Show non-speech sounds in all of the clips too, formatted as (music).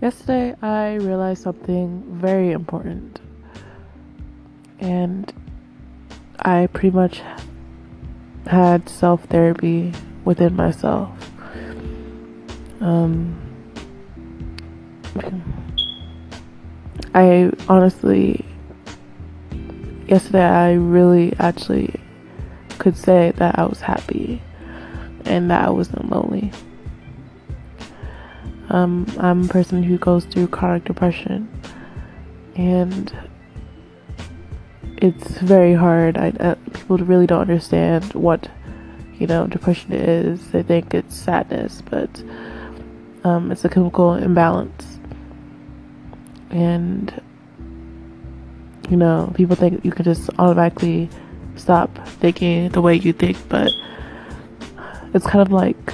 Yesterday, I realized something very important, and I pretty much had self therapy within myself. Um, I honestly, yesterday, I really actually could say that I was happy and that I wasn't lonely. Um, I'm a person who goes through chronic depression, and it's very hard. I, uh, people really don't understand what you know depression is. They think it's sadness, but um, it's a chemical imbalance, and you know people think you can just automatically stop thinking the way you think, but it's kind of like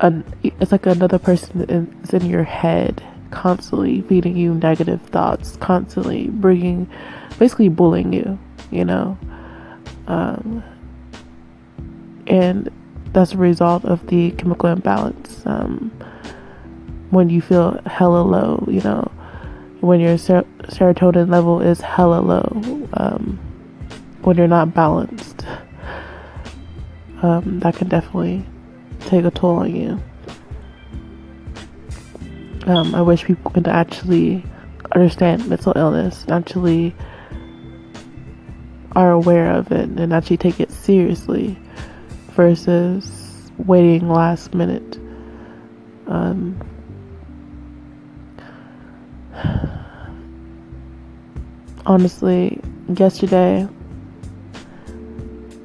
an, it's like another person is in your head constantly feeding you negative thoughts constantly bringing basically bullying you you know? Um, and that's a result of the chemical imbalance um, when you feel hella low you know? When your ser- serotonin level is hella low um, when you're not balanced. Um, that can definitely take a toll on you. Um, I wish people could actually understand mental illness, actually are aware of it, and actually take it seriously versus waiting last minute. Um, (sighs) honestly, yesterday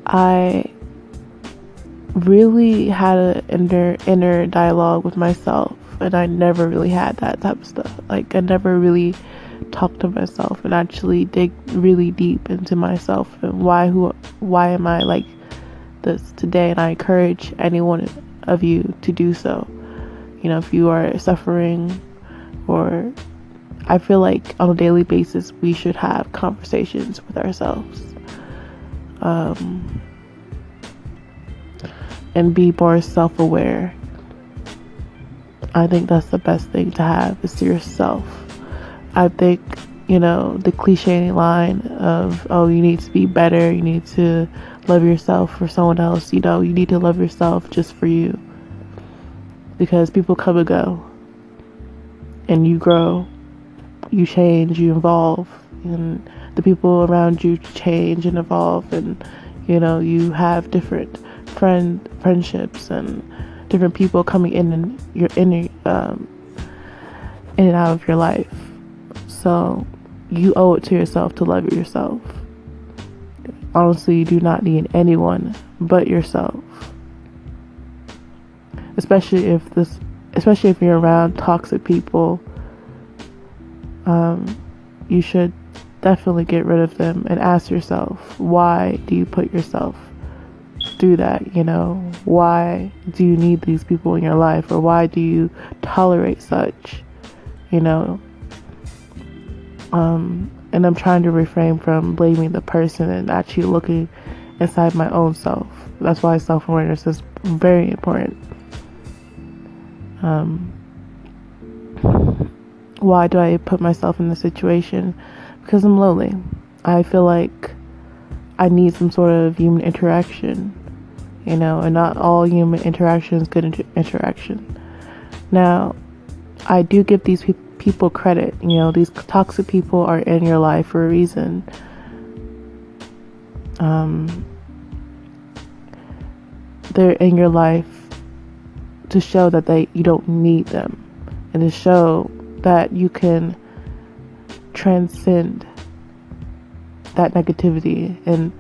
I really had an inner inner dialogue with myself and I never really had that type of stuff. Like I never really talked to myself and actually dig really deep into myself and why who why am I like this today and I encourage anyone of you to do so. You know, if you are suffering or I feel like on a daily basis we should have conversations with ourselves. Um and be more self aware. I think that's the best thing to have is to yourself. I think, you know, the cliche line of, oh, you need to be better, you need to love yourself for someone else, you know, you need to love yourself just for you. Because people come and go, and you grow, you change, you evolve, and the people around you change and evolve, and, you know, you have different friend friendships and different people coming in and you're in um, in and out of your life. So you owe it to yourself to love yourself. Honestly, you do not need anyone but yourself. Especially if this, especially if you're around toxic people. Um, you should definitely get rid of them and ask yourself, why do you put yourself through that, you know? Why do you need these people in your life or why do you tolerate such, you know? Um, and I'm trying to refrain from blaming the person and actually looking inside my own self. That's why self awareness is very important. Um, why do I put myself in this situation? Because I'm lonely. I feel like I need some sort of human interaction you know, and not all human interaction is good inter- interaction. Now, I do give these pe- people credit. You know, these toxic people are in your life for a reason. Um, they're in your life to show that they you don't need them, and to show that you can transcend that negativity and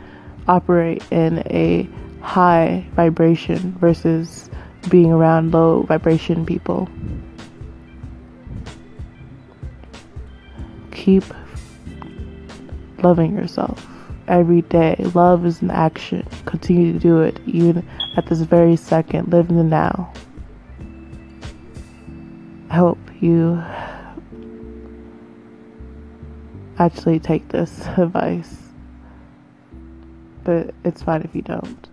operate in a high vibration versus being around low vibration people. Keep loving yourself every day. Love is an action. Continue to do it even at this very second. Live in the now. I hope you actually take this (laughs) advice. But it's fine if you don't.